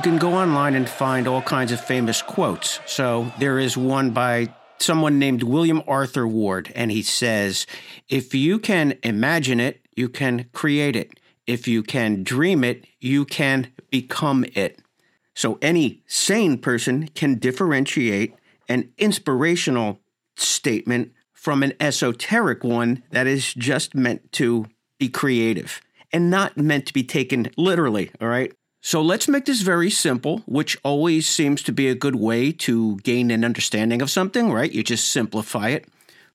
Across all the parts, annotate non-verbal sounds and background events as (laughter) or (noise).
you can go online and find all kinds of famous quotes. So there is one by someone named William Arthur Ward, and he says, If you can imagine it, you can create it. If you can dream it, you can become it. So any sane person can differentiate an inspirational statement from an esoteric one that is just meant to be creative and not meant to be taken literally, all right? So let's make this very simple, which always seems to be a good way to gain an understanding of something, right? You just simplify it.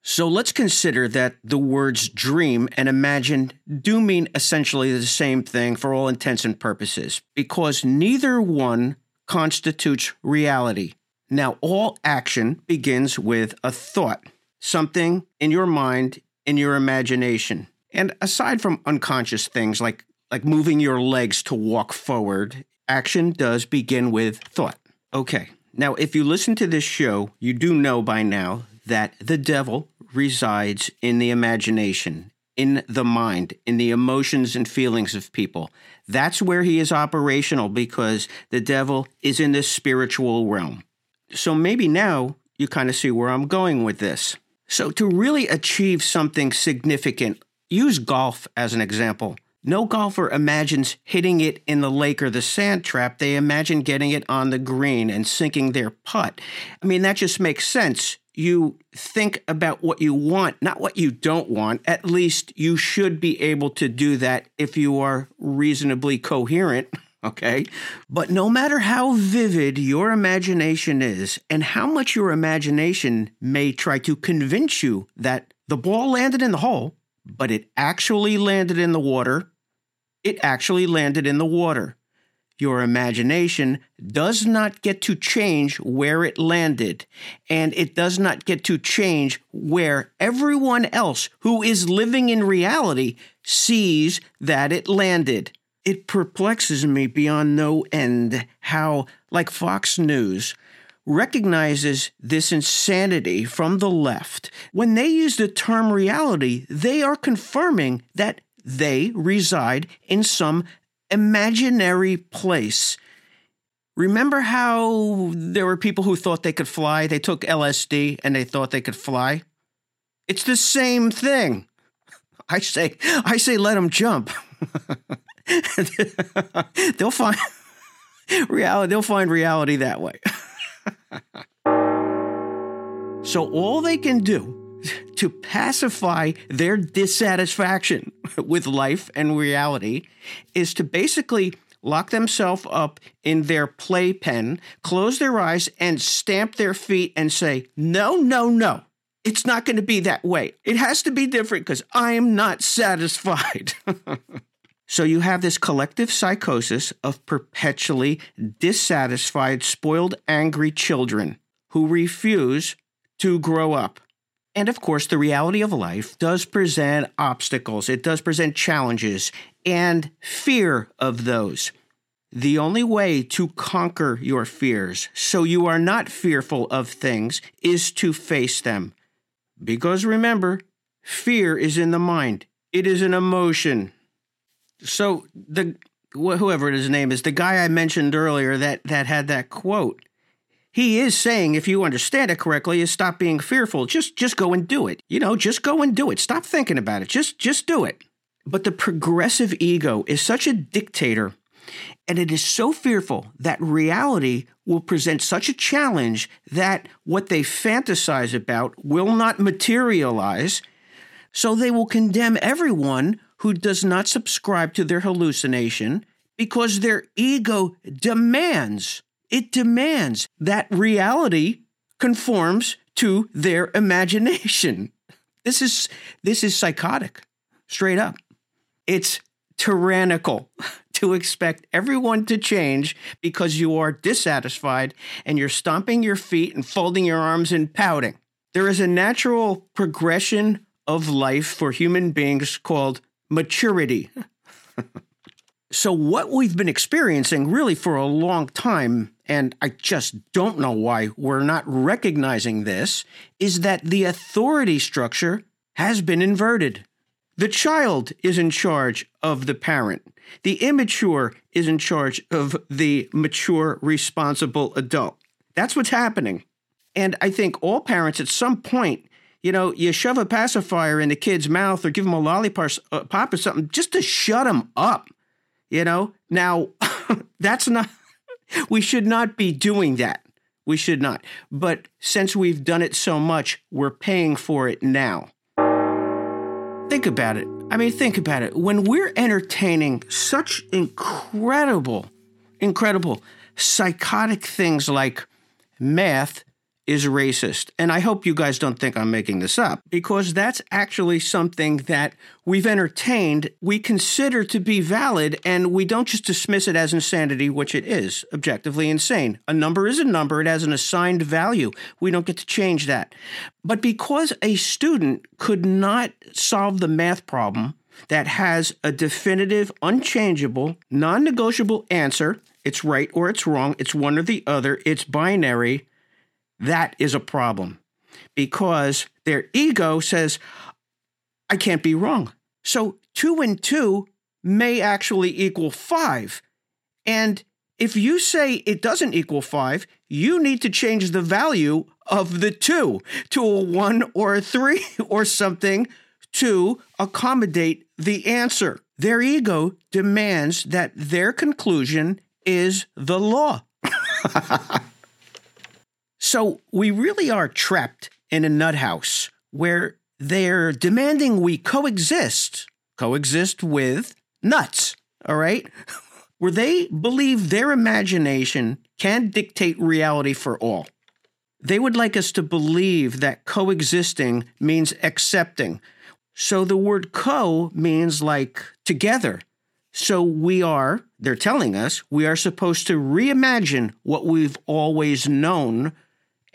So let's consider that the words dream and imagine do mean essentially the same thing for all intents and purposes, because neither one constitutes reality. Now, all action begins with a thought, something in your mind, in your imagination. And aside from unconscious things like like moving your legs to walk forward, action does begin with thought. Okay. Now, if you listen to this show, you do know by now that the devil resides in the imagination, in the mind, in the emotions and feelings of people. That's where he is operational because the devil is in the spiritual realm. So maybe now you kind of see where I'm going with this. So, to really achieve something significant, use golf as an example. No golfer imagines hitting it in the lake or the sand trap. They imagine getting it on the green and sinking their putt. I mean, that just makes sense. You think about what you want, not what you don't want. At least you should be able to do that if you are reasonably coherent. (laughs) Okay. But no matter how vivid your imagination is, and how much your imagination may try to convince you that the ball landed in the hole, but it actually landed in the water, it actually landed in the water. Your imagination does not get to change where it landed, and it does not get to change where everyone else who is living in reality sees that it landed. It perplexes me beyond no end how, like Fox News, recognizes this insanity from the left. When they use the term reality, they are confirming that they reside in some imaginary place. Remember how there were people who thought they could fly? They took LSD and they thought they could fly? It's the same thing. I say, I say, let them jump. (laughs) they'll find reality. They'll find reality that way. (laughs) so all they can do to pacify their dissatisfaction (laughs) with life and reality is to basically lock themselves up in their playpen, close their eyes, and stamp their feet and say, No, no, no. It's not going to be that way. It has to be different because I am not satisfied. (laughs) so you have this collective psychosis of perpetually dissatisfied, spoiled, angry children who refuse to grow up. And of course, the reality of life does present obstacles, it does present challenges and fear of those. The only way to conquer your fears so you are not fearful of things is to face them. Because remember, fear is in the mind, it is an emotion. So, the whoever his name is, the guy I mentioned earlier that, that had that quote, he is saying, if you understand it correctly, is stop being fearful. Just just go and do it. You know, just go and do it. Stop thinking about it. Just just do it. But the progressive ego is such a dictator and it is so fearful that reality will present such a challenge that what they fantasize about will not materialize. So they will condemn everyone who does not subscribe to their hallucination because their ego demands it demands that reality conforms to their imagination. (laughs) This is this is psychotic, straight up. It's tyrannical (laughs) to expect everyone to change because you are dissatisfied and you're stomping your feet and folding your arms and pouting. There is a natural progression of life for human beings called maturity. (laughs) so, what we've been experiencing really for a long time and I just don't know why we're not recognizing this, is that the authority structure has been inverted. The child is in charge of the parent. The immature is in charge of the mature, responsible adult. That's what's happening. And I think all parents at some point, you know, you shove a pacifier in the kid's mouth or give them a lollipop pop or something just to shut them up. You know, now (laughs) that's not, we should not be doing that. We should not. But since we've done it so much, we're paying for it now. Think about it. I mean, think about it. When we're entertaining such incredible, incredible psychotic things like math is racist. And I hope you guys don't think I'm making this up because that's actually something that we've entertained, we consider to be valid, and we don't just dismiss it as insanity, which it is objectively insane. A number is a number, it has an assigned value. We don't get to change that. But because a student could not solve the math problem, that has a definitive, unchangeable, non negotiable answer. It's right or it's wrong. It's one or the other. It's binary that is a problem because their ego says, I can't be wrong. So two and two may actually equal five. And if you say it doesn't equal five, you need to change the value of the two to a one or a three (laughs) or something to accommodate the answer. Their ego demands that their conclusion is the law. (laughs) So we really are trapped in a nut house where they're demanding we coexist, coexist with nuts, all right? (laughs) Where they believe their imagination can dictate reality for all. They would like us to believe that coexisting means accepting. So the word co means like together. So we are, they're telling us, we are supposed to reimagine what we've always known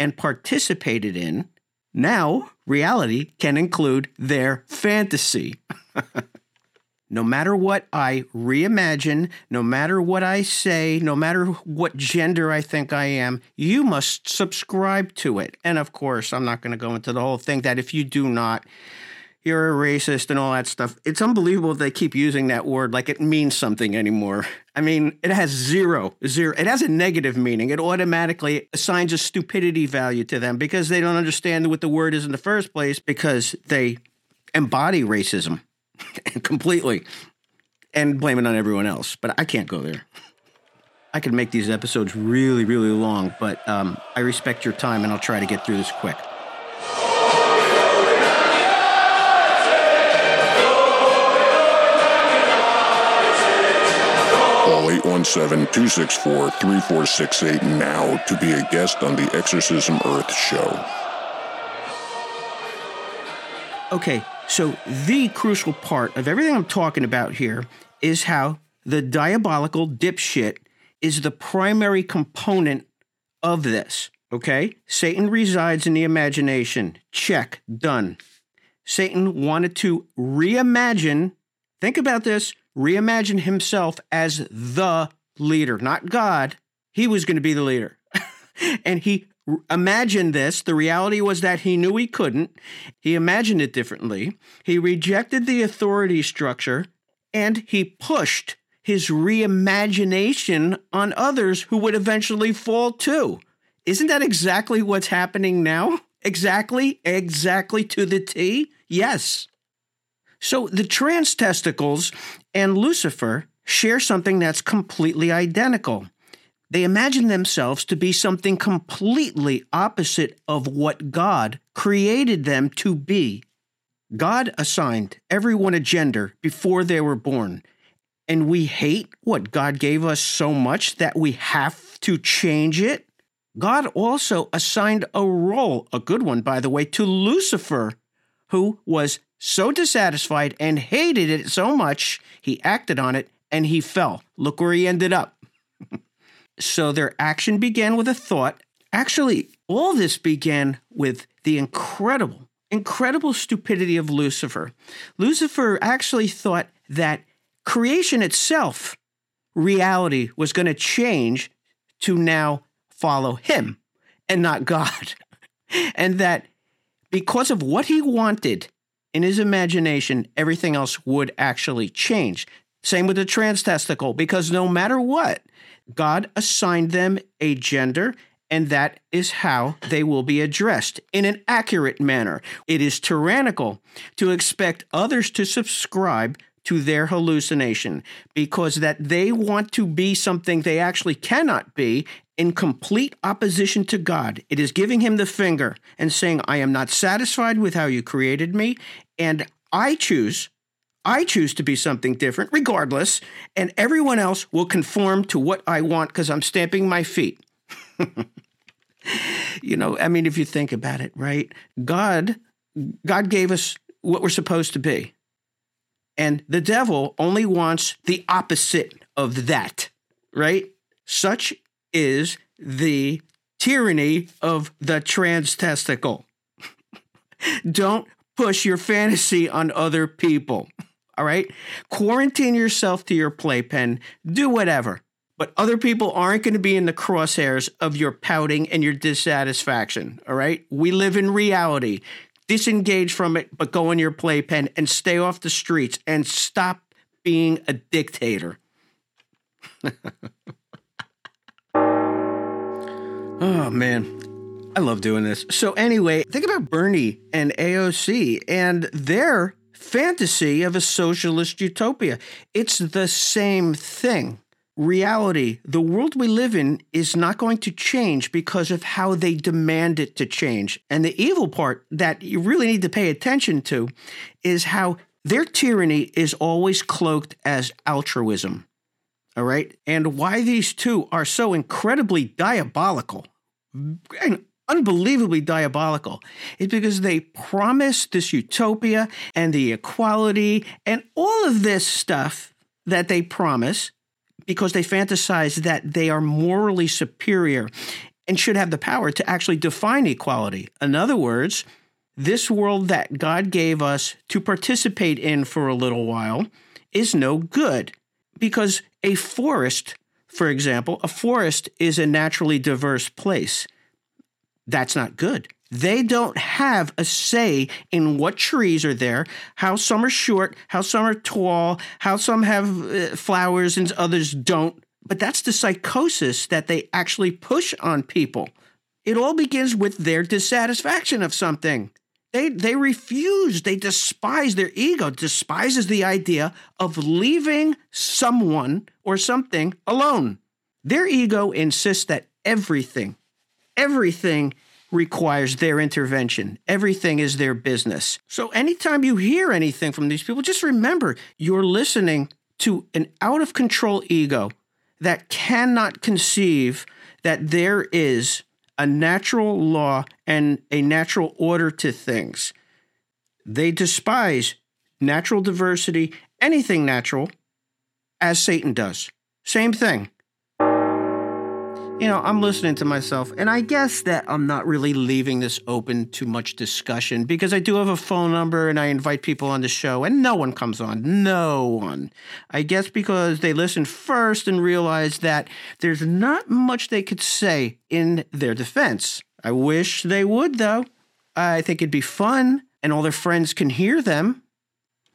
and participated in, now reality can include their fantasy. (laughs) no matter what I reimagine, no matter what I say, no matter what gender I think I am, you must subscribe to it. And of course, I'm not going to go into the whole thing that if you do not, you're a racist and all that stuff. It's unbelievable they keep using that word like it means something anymore. I mean, it has zero, zero. It has a negative meaning. It automatically assigns a stupidity value to them because they don't understand what the word is in the first place because they embody racism (laughs) completely and blame it on everyone else. But I can't go there. I could make these episodes really, really long, but um, I respect your time and I'll try to get through this quick. Call 817-264-3468 now to be a guest on the Exorcism Earth show. Okay, so the crucial part of everything I'm talking about here is how the diabolical dipshit is the primary component of this. Okay? Satan resides in the imagination. Check. Done. Satan wanted to reimagine, think about this, reimagine himself as the leader, not God. He was going to be the leader. (laughs) and he imagined this. The reality was that he knew he couldn't. He imagined it differently. He rejected the authority structure and he pushed his reimagination on others who would eventually fall too. Isn't that exactly what's happening now? (laughs) Exactly, exactly to the T? Yes. So the trans testicles and Lucifer share something that's completely identical. They imagine themselves to be something completely opposite of what God created them to be. God assigned everyone a gender before they were born. And we hate what God gave us so much that we have to change it. God also assigned a role, a good one, by the way, to Lucifer, who was so dissatisfied and hated it so much, he acted on it and he fell. Look where he ended up. (laughs) so their action began with a thought. Actually, all this began with the incredible, incredible stupidity of Lucifer. Lucifer actually thought that creation itself, reality, was going to change to now follow him and not God. (laughs) and that because of what he wanted, in his imagination, everything else would actually change. Same with the trans testicle, because no matter what, God assigned them a gender, and that is how they will be addressed in an accurate manner. It is tyrannical to expect others to subscribe to their hallucination because that they want to be something they actually cannot be in complete opposition to God. It is giving him the finger and saying, I am not satisfied with how you created me, and I choose. I choose to be something different, regardless, and everyone else will conform to what I want because I'm stamping my feet. (laughs) you know, I mean, if you think about it, right? God, God gave us what we're supposed to be. And the devil only wants the opposite of that, right? Such is the tyranny of the trans testicle. (laughs) Don't push your fantasy on other people. All right? Quarantine yourself to your playpen. Do whatever. But other people aren't going to be in the crosshairs of your pouting and your dissatisfaction. All right? We live in reality disengage from it, but go in your playpen and stay off the streets and stop being a dictator. (laughs) oh, man. I love doing this. So, anyway, think about Bernie and AOC and their fantasy of a socialist utopia. It's the same thing reality, the world we live in is not going to change because of how they demand it to change. And the evil part that you really need to pay attention to is how their tyranny is always cloaked as altruism. All right. And why these two are so incredibly diabolical and unbelievably diabolical is because they promise this utopia and the equality and all of this stuff that they promise because they fantasize that they are morally superior and should have the power to actually define equality. In other words, this world that God gave us to participate in for a little while is no good because a forest, for example, a forest is a naturally diverse place. That's not good. They don't have a say in what trees are there, how some are short, how some are tall, how some have uh, flowers and others don't. But that's the psychosis that they actually push on people. It all begins with their dissatisfaction of something. They, they refuse, they despise their ego, despises the idea of leaving someone or something alone. Their ego insists that everything, everything requires their intervention. Everything is their business. So anytime you hear anything from these people, just remember you're listening to an out of control ego that cannot conceive that there is a natural law and a natural order to things. They despise natural diversity, anything natural, as Satan does. Same thing you know, I'm listening to myself, and I guess that I'm not really leaving this open to much discussion because I do have a phone number and I invite people on the show, and no one comes on. No one. I guess because they listen first and realize that there's not much they could say in their defense. I wish they would, though. I think it'd be fun, and all their friends can hear them.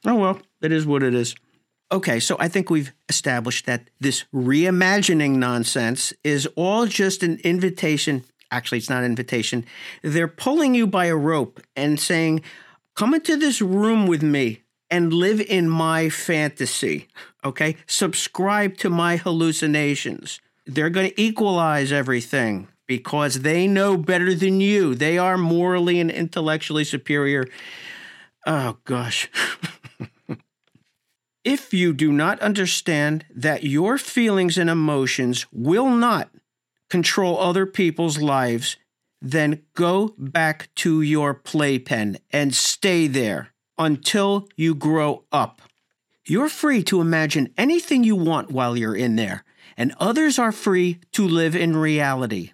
Oh well, it is what it is. Okay, so I think we've established that this reimagining nonsense is all just an invitation. Actually, it's not an invitation. They're pulling you by a rope and saying, Come into this room with me and live in my fantasy. Okay, subscribe to my hallucinations. They're going to equalize everything because they know better than you. They are morally and intellectually superior. Oh, gosh. (laughs) If you do not understand that your feelings and emotions will not control other people's lives, then go back to your playpen and stay there until you grow up. You're free to imagine anything you want while you're in there, and others are free to live in reality.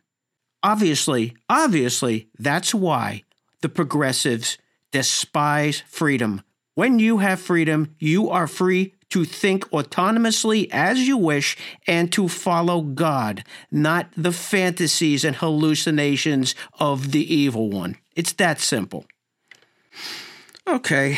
Obviously, obviously, that's why the progressives despise freedom when you have freedom, you are free to think autonomously as you wish and to follow God, not the fantasies and hallucinations of the evil one. It's that simple. Okay,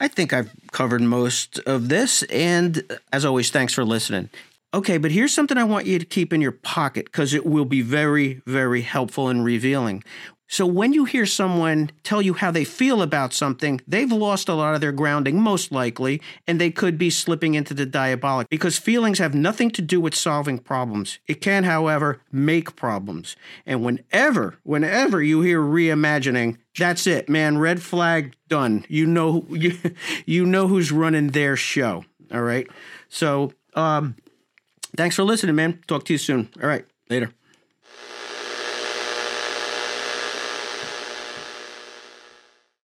I think I've covered most of this. And uh, as always, thanks for listening. Okay, but here's something I want you to keep in your pocket because it will be very, very helpful and revealing. So, when you hear someone tell you how they feel about something, they've lost a lot of their grounding, most likely, and they could be slipping into the diabolic because feelings have nothing to do with solving problems. It can, however, make problems. And whenever, whenever you hear reimagining, that's it, man. Red flag done. You know, you, (laughs) you know who's running their show. All right. So, um, thanks for listening, man. Talk to you soon. All right. Later.